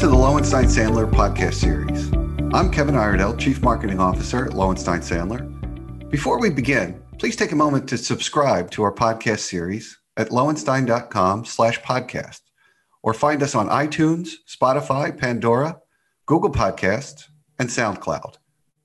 to the Lowenstein Sandler podcast series. I'm Kevin Iredell, Chief Marketing Officer at Lowenstein Sandler. Before we begin, please take a moment to subscribe to our podcast series at lowenstein.com slash podcast or find us on iTunes, Spotify, Pandora, Google Podcasts, and SoundCloud.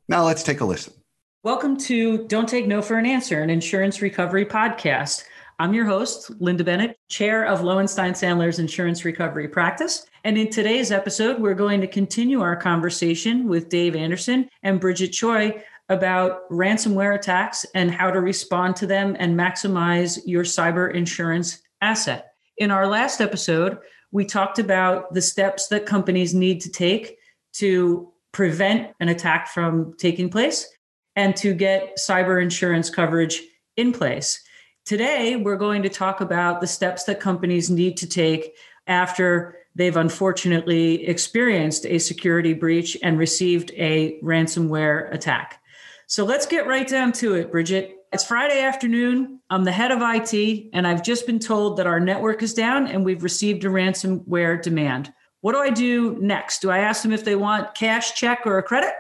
Now let's take a listen. Welcome to Don't Take No for an Answer, an insurance recovery podcast. I'm your host, Lynda Bennett, chair of Lowenstein Sandler's insurance recovery practice. And in today's episode, we're going to continue our conversation with Dave Anderson and Bridget Choi about ransomware attacks and how to respond to them and maximize your cyber insurance asset. In our last episode, we talked about the steps that companies need to take to prevent an attack from taking place and to get cyber insurance coverage in place. Today, we're going to talk about the steps that companies need to take after they've unfortunately experienced a security breach and received a ransomware attack. So let's get right down to it, Bridget. It's Friday afternoon. I'm the head of IT, and I've just been told that our network is down and we've received a ransomware demand. What do I do next? Do I ask them if they want cash, check, or a credit?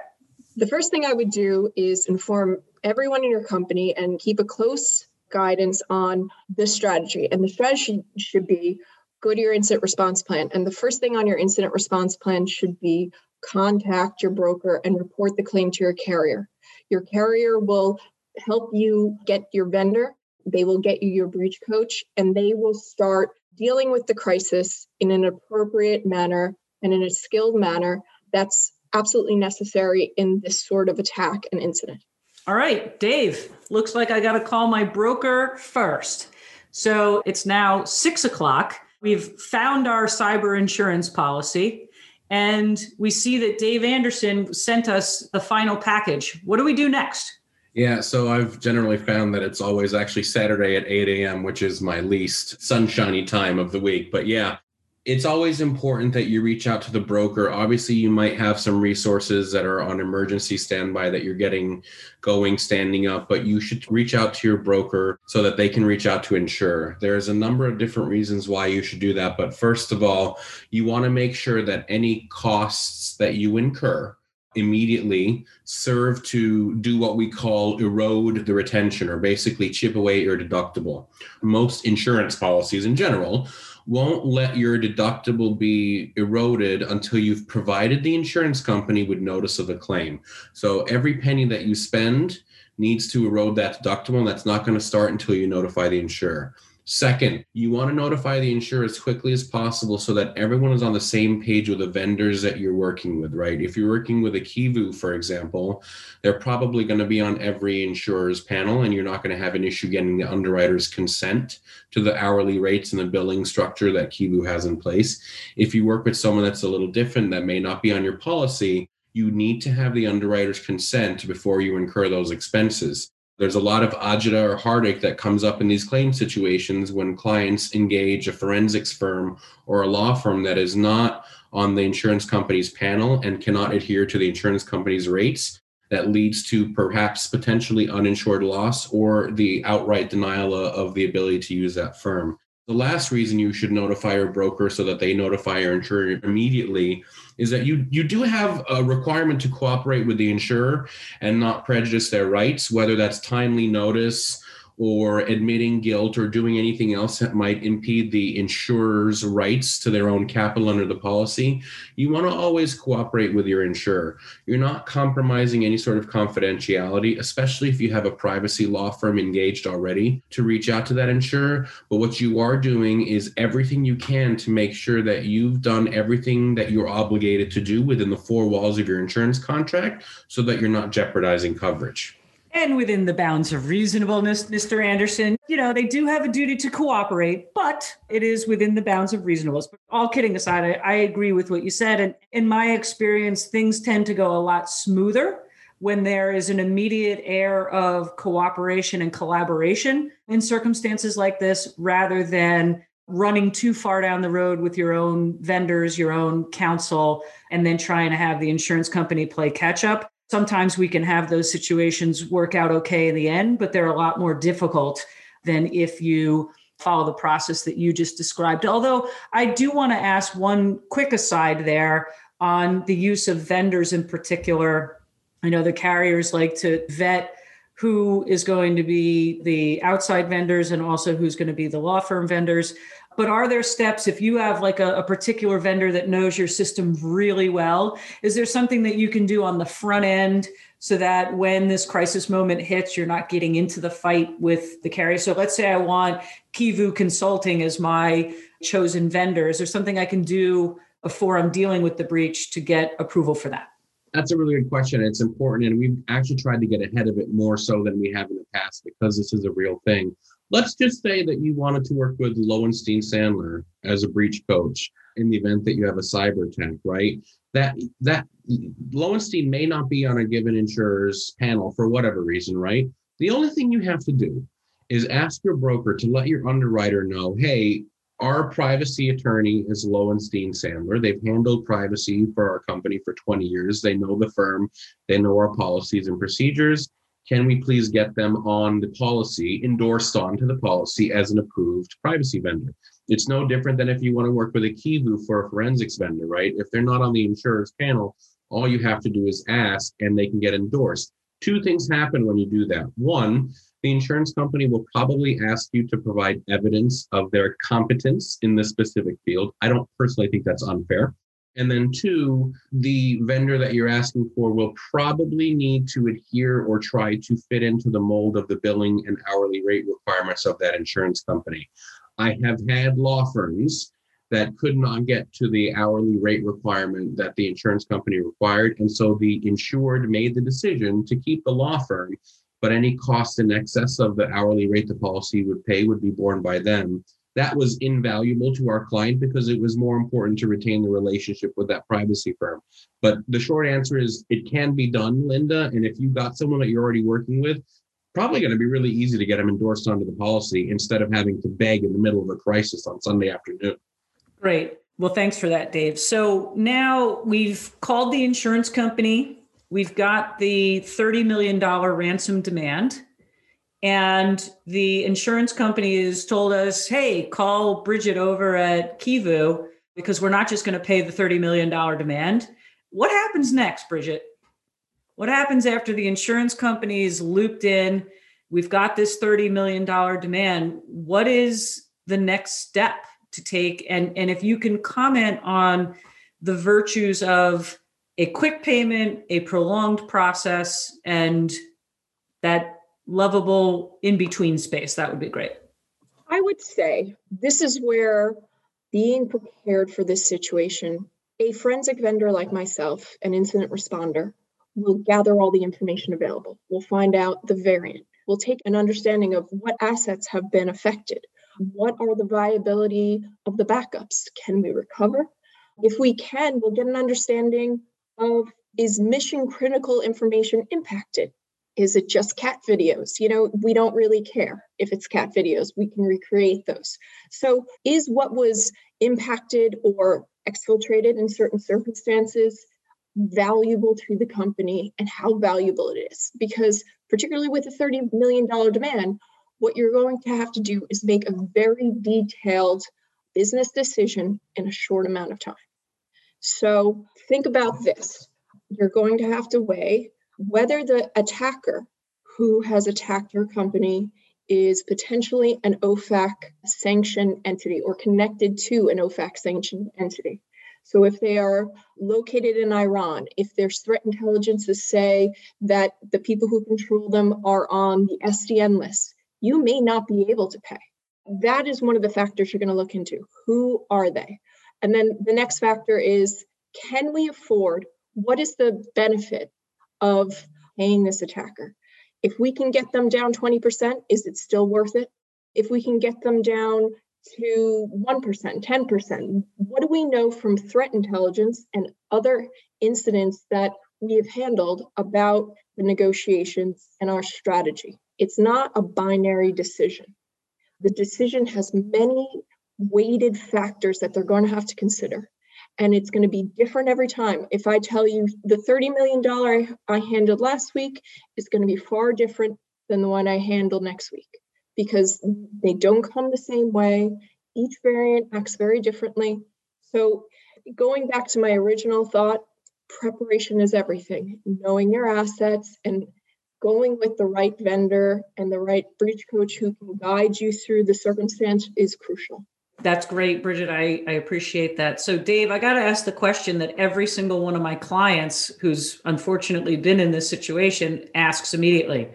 The first thing I would do is inform everyone in your company and keep a close guidance on this strategy. And the strategy should be go to your incident response plan. And the first thing on your incident response plan should be contact your broker and report the claim to your carrier. Your carrier will help you get your vendor, they will get you your breach coach, and they will start dealing with the crisis in an appropriate manner and in a skilled manner that's absolutely necessary in this sort of attack and incident. All right, Dave, looks like I got to call my broker first. So it's now six o'clock. We've found our cyber insurance policy and we see that Dave Anderson sent us the final package. What do we do next? Yeah, so I've generally found that it's always actually Saturday at 8 a.m., which is my least sunshiny time of the week. But yeah, it's always important that you reach out to the broker. Obviously, you might have some resources that are on emergency standby that you're getting going, standing up, but you should reach out to your broker so that they can reach out to insure. There's a number of different reasons why you should do that. But first of all, you want to make sure that any costs that you incur immediately serve to do what we call erode the retention or basically chip away your deductible. Most insurance policies in general won't let your deductible be eroded until you've provided the insurance company with notice of a claim. So every penny that you spend needs to erode that deductible, and that's not going to start until you notify the insurer. Second, you want to notify the insurer as quickly as possible so that everyone is on the same page with the vendors that you're working with, right? If you're working with a Kivu, for example, they're probably going to be on every insurer's panel and you're not going to have an issue getting the underwriter's consent to the hourly rates and the billing structure that Kivu has in place. If you work with someone that's a little different that may not be on your policy, you need to have the underwriter's consent before you incur those expenses. There's a lot of agita or heartache that comes up in these claim situations when clients engage a forensics firm or a law firm that is not on the insurance company's panel and cannot adhere to the insurance company's rates. That leads to perhaps potentially uninsured loss or the outright denial of the ability to use that firm. The last reason you should notify your broker so that they notify your insurer immediately is that you you do have a requirement to cooperate with the insurer and not prejudice their rights, whether that's timely notice or admitting guilt or doing anything else that might impede the insurer's rights to their own capital under the policy, you want to always cooperate with your insurer. You're not compromising any sort of confidentiality, especially if you have a privacy law firm engaged already to reach out to that insurer. But what you are doing is everything you can to make sure that you've done everything that you're obligated to do within the four walls of your insurance contract so that you're not jeopardizing coverage and within the bounds of reasonableness, Mr. Anderson, you know, they do have a duty to cooperate, but it is within the bounds of reasonableness. But all kidding aside, I, I agree with what you said. And in my experience, things tend to go a lot smoother when there is an immediate air of cooperation and collaboration in circumstances like this rather than running too far down the road with your own vendors, your own counsel, and then trying to have the insurance company play catch up. Sometimes we can have those situations work out okay in the end, but they're a lot more difficult than if you follow the process that you just described. Although I do want to ask one quick aside there on the use of vendors in particular. I know the carriers like to vet who is going to be the outside vendors and also who's going to be the law firm vendors. But are there steps if you have like a, a, particular vendor that knows your system really well? Is there something that you can do on the front end so that when this crisis moment hits, you're not getting into the fight with the carrier? So let's say I want Kivu Consulting as my chosen vendor. Is there something I can do before I'm dealing with the breach to get approval for that? That's a really good question. It's important, and we've actually tried to get ahead of it more so than we have in the past because this is a real thing. Let's just say that you wanted to work with Lowenstein Sandler as a breach coach in the event that you have a cyber attack, right? That that Lowenstein may not be on a given insurer's panel for whatever reason, right? The only thing you have to do is ask your broker to let your underwriter know, hey, our privacy attorney is Lowenstein Sandler. They've handled privacy for our company for 20 years. They know the firm, they know our policies and procedures. Can we please get them on the policy, endorsed onto the policy as an approved privacy vendor? It's no different than if you want to work with a Kivu for a forensics vendor, right? If they're not on the insurer's panel, all you have to do is ask and they can get endorsed. Two things happen when you do that. One, the insurance company will probably ask you to provide evidence of their competence in this specific field. I don't personally think that's unfair. And then, two, the vendor that you're asking for will probably need to adhere or try to fit into the mold of the billing and hourly rate requirements of that insurance company. I have had law firms that could not get to the hourly rate requirement that the insurance company required. And so the insured made the decision to keep the law firm but any cost in excess of the hourly rate the policy would pay would be borne by them. That was invaluable to our client because it was more important to retain the relationship with that privacy firm. But the short answer is it can be done, Lynda. And if you've got someone that you're already working with, probably going to be really easy to get them endorsed onto the policy instead of having to beg in the middle of a crisis on Sunday afternoon. Great. Well, thanks for that, Dave. So now we've called the insurance company We've got the $30 million ransom demand. And the insurance companies told us, hey, call Bridget over at Kivu because we're not just going to pay the $30 million demand. What happens next, Bridget? What happens after the insurance companies looped in? We've got this $30 million demand. What is the next step to take? And, and if you can comment on the virtues of a quick payment, a prolonged process, and that lovable in between space. That would be great. I would say this is where being prepared for this situation, a forensic vendor like myself, an incident responder, will gather all the information available. We'll find out the variant. We'll take an understanding of what assets have been affected. What are the viability of the backups? Can we recover? If we can, we'll get an understanding of is mission critical information impacted? Is it just cat videos? You know, we don't really care if it's cat videos, we can recreate those. So, is what was impacted or exfiltrated in certain circumstances valuable to the company and how valuable it is? Because, particularly with a $30 million demand, what you're going to have to do is make a very detailed business decision in a short amount of time. So think about this. You're going to have to weigh whether the attacker who has attacked your company is potentially an OFAC sanctioned entity or connected to an OFAC sanctioned entity. So if they are located in Iran, if there's threat intelligence to say that the people who control them are on the SDN list, you may not be able to pay. That is one of the factors you're going to look into. Who are they? And then the next factor is can we afford, what is the benefit of paying this attacker? If we can get them down 20%, is it still worth it? If we can get them down to 1%, 10%, what do we know from threat intelligence and other incidents that we have handled about the negotiations and our strategy? It's not a binary decision. The decision has many weighted factors that they're going to have to consider. And it's going to be different every time. If I tell you the $30 million I handled last week is going to be far different than the one I handled next week. because they don't come the same way. Each variant acts very differently. So, going back to my original thought, preparation is everything. Knowing your assets and going with the right vendor and the right breach coach who can guide you through the circumstance is crucial. That's great, Bridget. I, I appreciate that. So, Dave, I got to ask the question that every single one of my clients who's unfortunately been in this situation asks immediately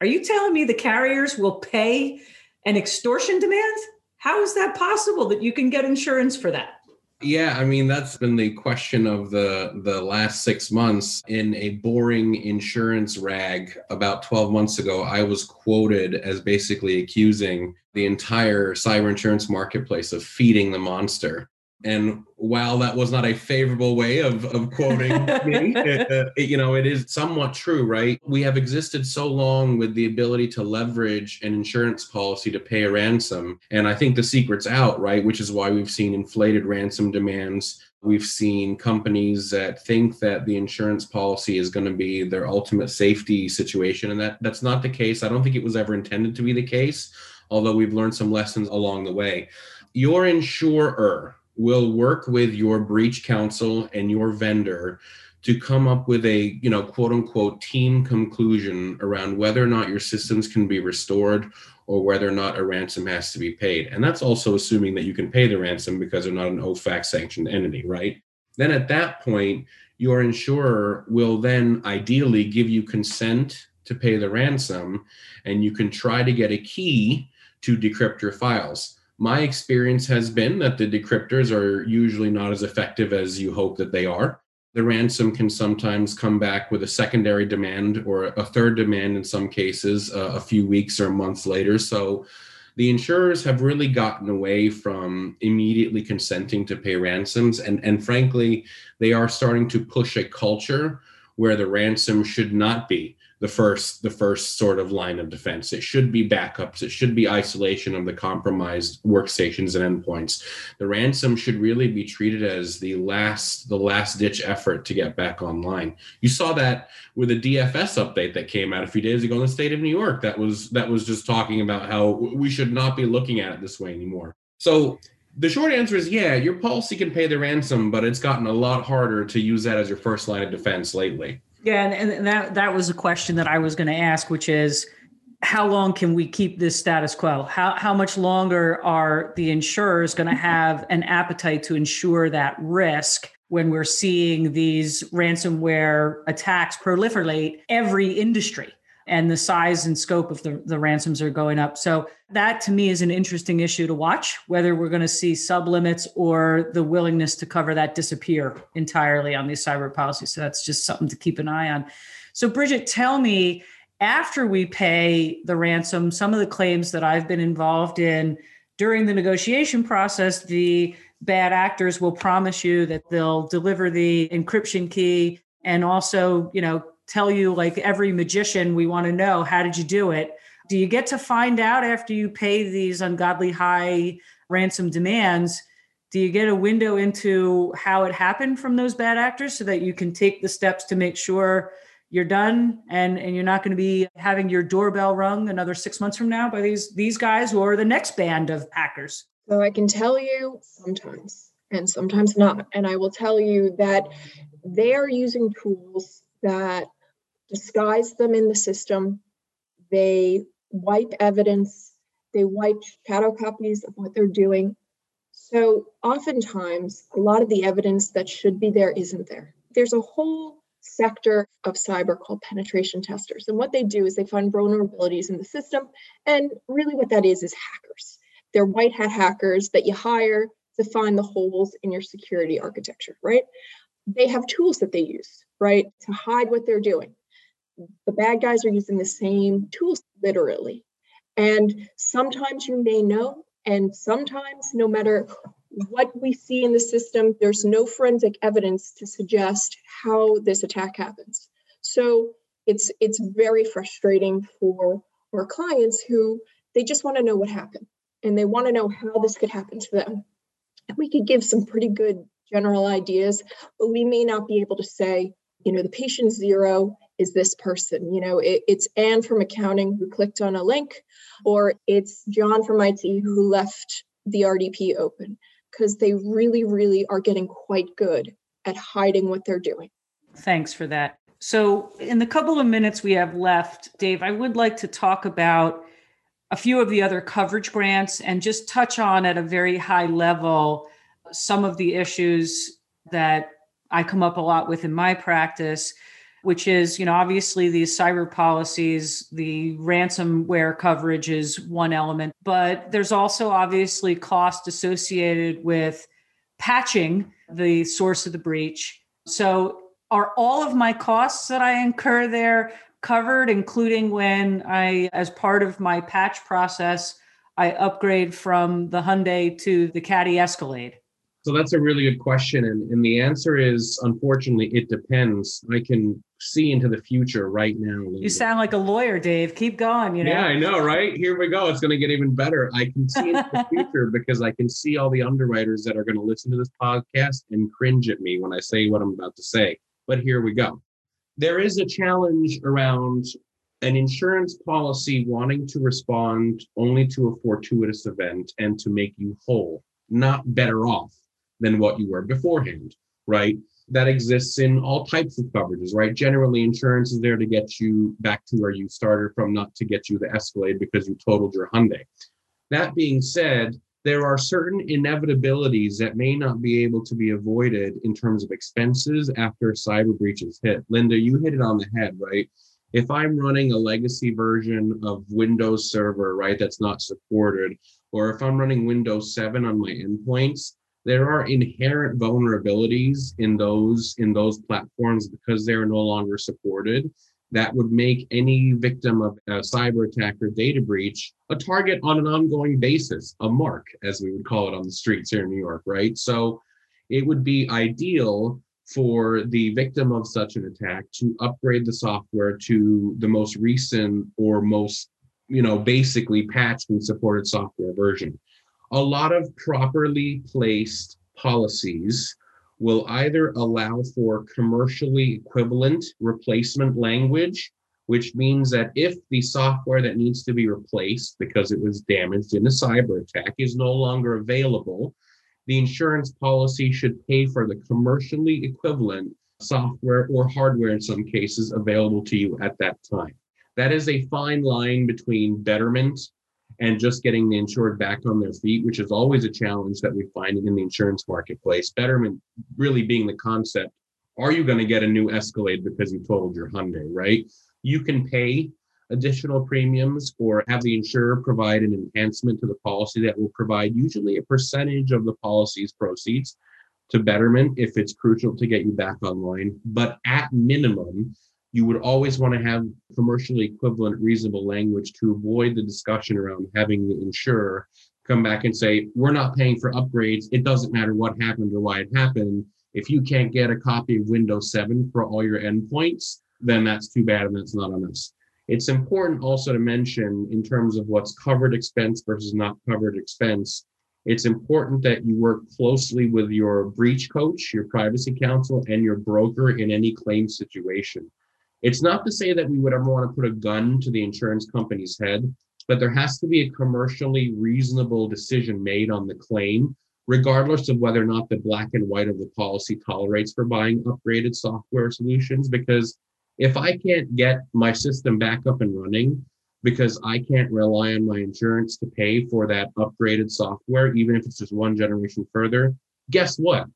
Are you telling me the carriers will pay an extortion demand? How is that possible that you can get insurance for that? Yeah, I mean that's been the question of the the last 6 months in a boring insurance rag about 12 months ago I was quoted as basically accusing the entire cyber insurance marketplace of feeding the monster. And while that was not a favorable way of, of quoting me, it, uh, it, you know, it is somewhat true, right? We have existed so long with the ability to leverage an insurance policy to pay a ransom. And I think the secret's out, right? Which is why we've seen inflated ransom demands. We've seen companies that think that the insurance policy is going to be their ultimate safety situation. And that, that's not the case. I don't think it was ever intended to be the case, although we've learned some lessons along the way. Your insurer, will work with your breach counsel and your vendor to come up with a you know quote unquote team conclusion around whether or not your systems can be restored or whether or not a ransom has to be paid. And that's also assuming that you can pay the ransom because they're not an ofac sanctioned entity right? Then at that point your insurer will then ideally give you consent to pay the ransom and you can try to get a key to decrypt your files my experience has been that the decryptors are usually not as effective as you hope that they are. The ransom can sometimes come back with a secondary demand or a third demand in some cases uh, a few weeks or months later. So the insurers have really gotten away from immediately consenting to pay ransoms. And, and frankly, they are starting to push a culture where the ransom should not be the first the first sort of line of defense. It should be backups. It should be isolation of the compromised workstations and endpoints. The ransom should really be treated as the last the last ditch effort to get back online. You saw that with a DFS update that came out a few days ago in the state of New York. That was that was just talking about how we should not be looking at it this way anymore. So the short answer is yeah, your policy can pay the ransom, but it's gotten a lot harder to use that as your first line of defense lately. Yeah, and, and that that was a question that I was going to ask, which is how long can we keep this status quo? How how much longer are the insurers going to mm-hmm. have an appetite to insure that risk when we're seeing these ransomware attacks proliferate every industry? And the size and scope of the, the ransoms are going up. So that to me is an interesting issue to watch, whether we're going to see sublimits or the willingness to cover that disappear entirely on these cyber policies. So that's just something to keep an eye on. So Bridget, tell me, after we pay the ransom, some of the claims that I've been involved in during the negotiation process, the bad actors will promise you that they'll deliver the encryption key and also, you know, tell you like every magician we want to know how did you do it? Do you get to find out after you pay these ungodly high ransom demands do you get a window into how it happened from those bad actors so that you can take the steps to make sure you're done and and you're not going to be having your doorbell rung another six months from now by these these guys or the next band of hackers so i can tell you sometimes and sometimes not and i will tell you that they are using tools that disguise them in the system. They wipe evidence. They wipe shadow copies of what they're doing. So oftentimes, a lot of the evidence that should be there isn't there. There's a whole sector of cyber called penetration testers. And what they do is they find vulnerabilities in the system. And really, what that is is hackers. They're white hat hackers that you hire to find the holes in your security architecture, right? They have tools that they use, right, to hide what they're doing the bad guys are using the same tools literally. And sometimes you may know, and sometimes, no matter what we see in the system, there's no forensic evidence to suggest how this attack happens. So it's it's very frustrating for our clients who they just want to know what happened and they want to know how this could happen to them. We could give some pretty good general ideas, but we may not be able to say, you know, the patient zero is this person? You know, it, it's Anne from accounting who clicked on a link, or it's John from IT who left the RDP open because they really, really are getting quite good at hiding what they're doing. Thanks for that. So, in the couple of minutes we have left, Dave, I would like to talk about a few of the other coverage grants and just touch on at a very high level some of the issues that I come up a lot with in my practice, which is, you know, obviously these cyber policies, the ransomware coverage is one element, but there's also obviously cost associated with patching the source of the breach. So, are all of my costs that I incur there covered, including when I, as part of my patch process, I upgrade from the Hyundai to the Caddy Escalade? So that's a really good question. And, and the answer is unfortunately, it depends. I can see into the future right now. You sound like a lawyer, Dave. Keep going. You know? Yeah, I know, right? Here we go. It's going to get even better. I can see into the future because I can see all the underwriters that are going to listen to this podcast and cringe at me when I say what I'm about to say. But here we go there is a challenge around an insurance policy wanting to respond only to a fortuitous event and to make you whole, not better off than what you were beforehand, right? That exists in all types of coverages, right? Generally, insurance is there to get you back to where you started from, not to get you the Escalade because you totaled your Hyundai. That being said, there are certain inevitabilities that may not be able to be avoided in terms of expenses after cyber breaches hit. Lynda, you hit it on the head, right? If I'm running a legacy version of Windows Server, right, that's not supported, or if I'm running Windows 7 on my endpoints, there are inherent vulnerabilities in those in those platforms because they're no longer supported that would make any victim of a cyber attack or data breach a target on an ongoing basis, a mark, as we would call it on the streets here in New York, right? So it would be ideal for the victim of such an attack to upgrade the software to the most recent or most, you know, basically patched and supported software version. A lot of properly placed policies will either allow for commercially equivalent replacement language, which means that if the software that needs to be replaced because it was damaged in a cyber attack is no longer available, the insurance policy should pay for the commercially equivalent software or hardware in some cases available to you at that time. That is a fine line between betterment and just getting the insured back on their feet, which is always a challenge that we find in the insurance marketplace. Betterment really being the concept are you going to get a new Escalade because you totaled your Hyundai, right? You can pay additional premiums or have the insurer provide an enhancement to the policy that will provide usually a percentage of the policy's proceeds to betterment if it's crucial to get you back online. But at minimum, you would always want to have commercially equivalent reasonable language to avoid the discussion around having the insurer come back and say, we're not paying for upgrades. It doesn't matter what happened or why it happened. If you can't get a copy of Windows 7 for all your endpoints, then that's too bad and that's not on us. It's important also to mention in terms of what's covered expense versus not covered expense. It's important that you work closely with your breach coach, your privacy counsel, and your broker in any claim situation. It's not to say that we would ever want to put a gun to the insurance company's head, but there has to be a commercially reasonable decision made on the claim, regardless of whether or not the black and white of the policy tolerates for buying upgraded software solutions. Because if I can't get my system back up and running, because I can't rely on my insurance to pay for that upgraded software, even if it's just one generation further, guess what?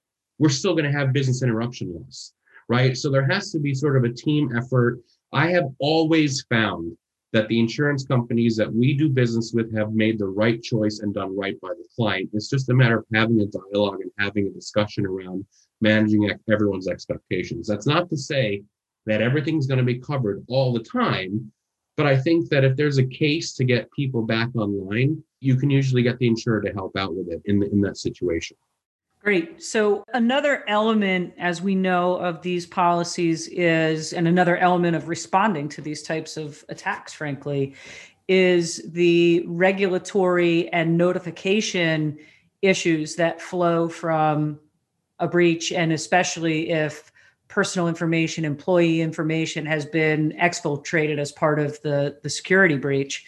We're still going to have business interruption loss right? So there has to be sort of a team effort. I have always found that the insurance companies that we do business with have made the right choice and done right by the client. It's just a matter of having a dialogue and having a discussion around managing everyone's expectations. That's not to say that everything's going to be covered all the time, but I think that if there's a case to get people back online, you can usually get the insurer to help out with it in, the, in that situation. Great. So, another element, as we know, of these policies is, and another element of responding to these types of attacks, frankly, is the regulatory and notification issues that flow from a breach, and especially if personal information, employee information has been exfiltrated as part of the, the security breach.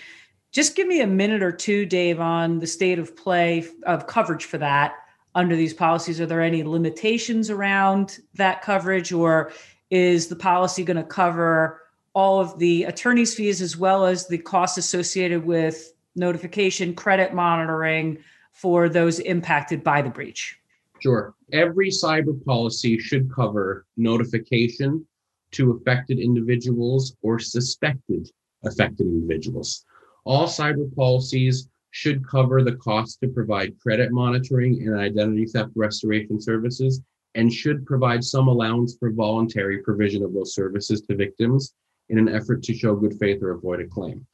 Just give me a minute or two, Dave, on the state of play of coverage for that under these policies. Are there any limitations around that coverage, or is the policy going to cover all of the attorney's fees as well as the costs associated with notification, credit monitoring for those impacted by the breach? Sure. Every cyber policy should cover notification to affected individuals or suspected affected individuals. All cyber policies should cover the cost to provide credit monitoring and identity theft restoration services and should provide some allowance for voluntary provision of those services to victims in an effort to show good faith or avoid a claim.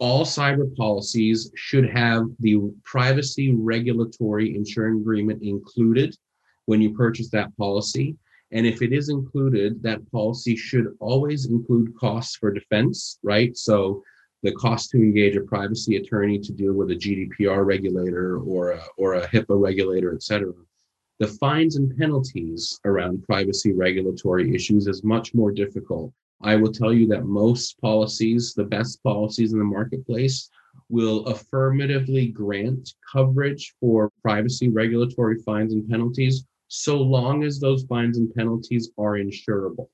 All cyber policies should have the privacy regulatory insurance agreement included when you purchase that policy. And if it is included, that policy should always include costs for defense, right? So the cost to engage a privacy attorney to deal with a GDPR regulator or a, or a HIPAA regulator, et cetera. The fines and penalties around privacy regulatory issues is much more difficult. I will tell you that most policies, the best policies in the marketplace, will affirmatively grant coverage for privacy regulatory fines and penalties so long as those fines and penalties are insurable.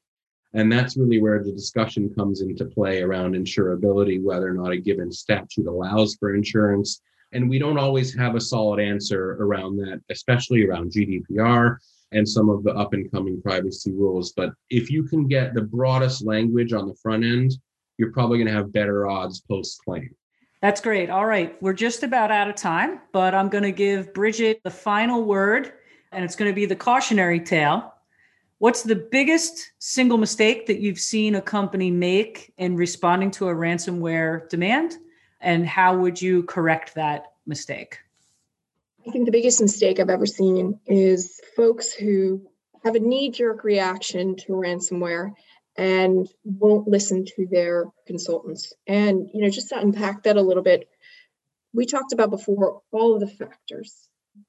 And that's really where the discussion comes into play around insurability, whether or not a given statute allows for insurance. And we don't always have a solid answer around that, especially around GDPR and some of the up and coming privacy rules. But if you can get the broadest language on the front end, you're probably going to have better odds post claim. That's great. All right. We're just about out of time, but I'm going to give Bridget the final word, and it's going to be the cautionary tale. What's the biggest single mistake that you've seen a company make in responding to a ransomware demand? And how would you correct that mistake? I think the biggest mistake I've ever seen is folks who have a knee jerk reaction to ransomware and won't listen to their consultants. And, you know, just to unpack that a little bit, we talked about before all of the factors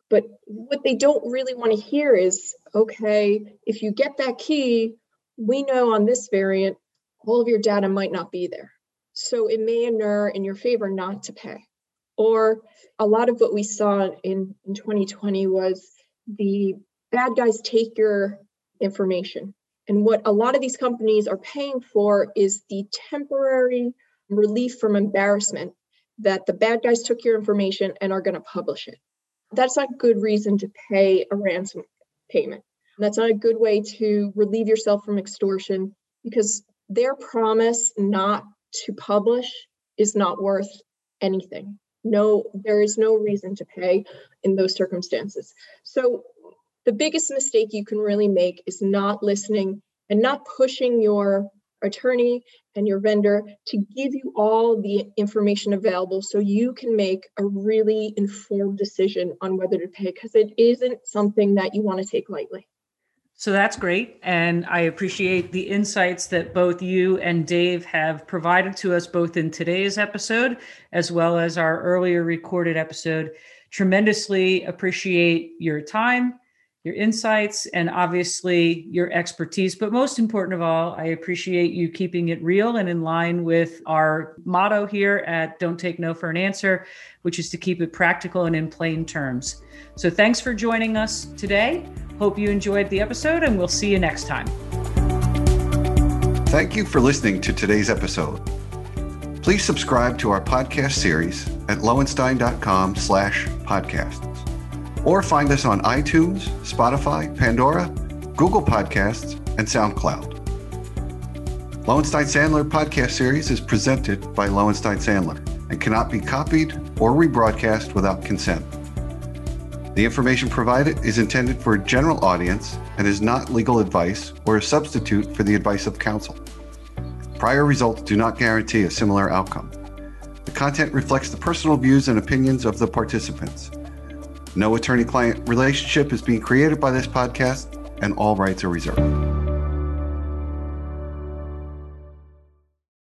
but what they don't really want to hear is okay, if you get that key, we know on this variant, all of your data might not be there. So it may inure in your favor not to pay. Or a lot of what we saw in, in 2020 was the bad guys take your information. And what a lot of these companies are paying for is the temporary relief from embarrassment that the bad guys took your information and are going to publish it that's not a good reason to pay a ransom payment. That's not a good way to relieve yourself from extortion because their promise not to publish is not worth anything. No, there is no reason to pay in those circumstances. So, the biggest mistake you can really make is not listening and not pushing your attorney and your vendor to give you all the information available so you can make a really informed decision on whether to pay because it isn't something that you want to take lightly. So that's great. And I appreciate the insights that both you and Dave have provided to us, both in today's episode as well as our earlier recorded episode. Tremendously appreciate your time your insights, and obviously your expertise. But most important of all, I appreciate you keeping it real and in line with our motto here at Don't Take No for an Answer, which is to keep it practical and in plain terms. So thanks for joining us today. Hope you enjoyed the episode, and we'll see you next time. Thank you for listening to today's episode. Please subscribe to our podcast series at lowenstein.com slash podcasts or find us on iTunes, Spotify, Pandora, Google Podcasts, and SoundCloud. Lowenstein Sandler podcast series is presented by Lowenstein Sandler and cannot be copied or rebroadcast without consent. The information provided is intended for a general audience and is not legal advice or a substitute for the advice of counsel. Prior results do not guarantee a similar outcome. The content reflects the personal views and opinions of the participants. No attorney client relationship is being created by this podcast, and all rights are reserved.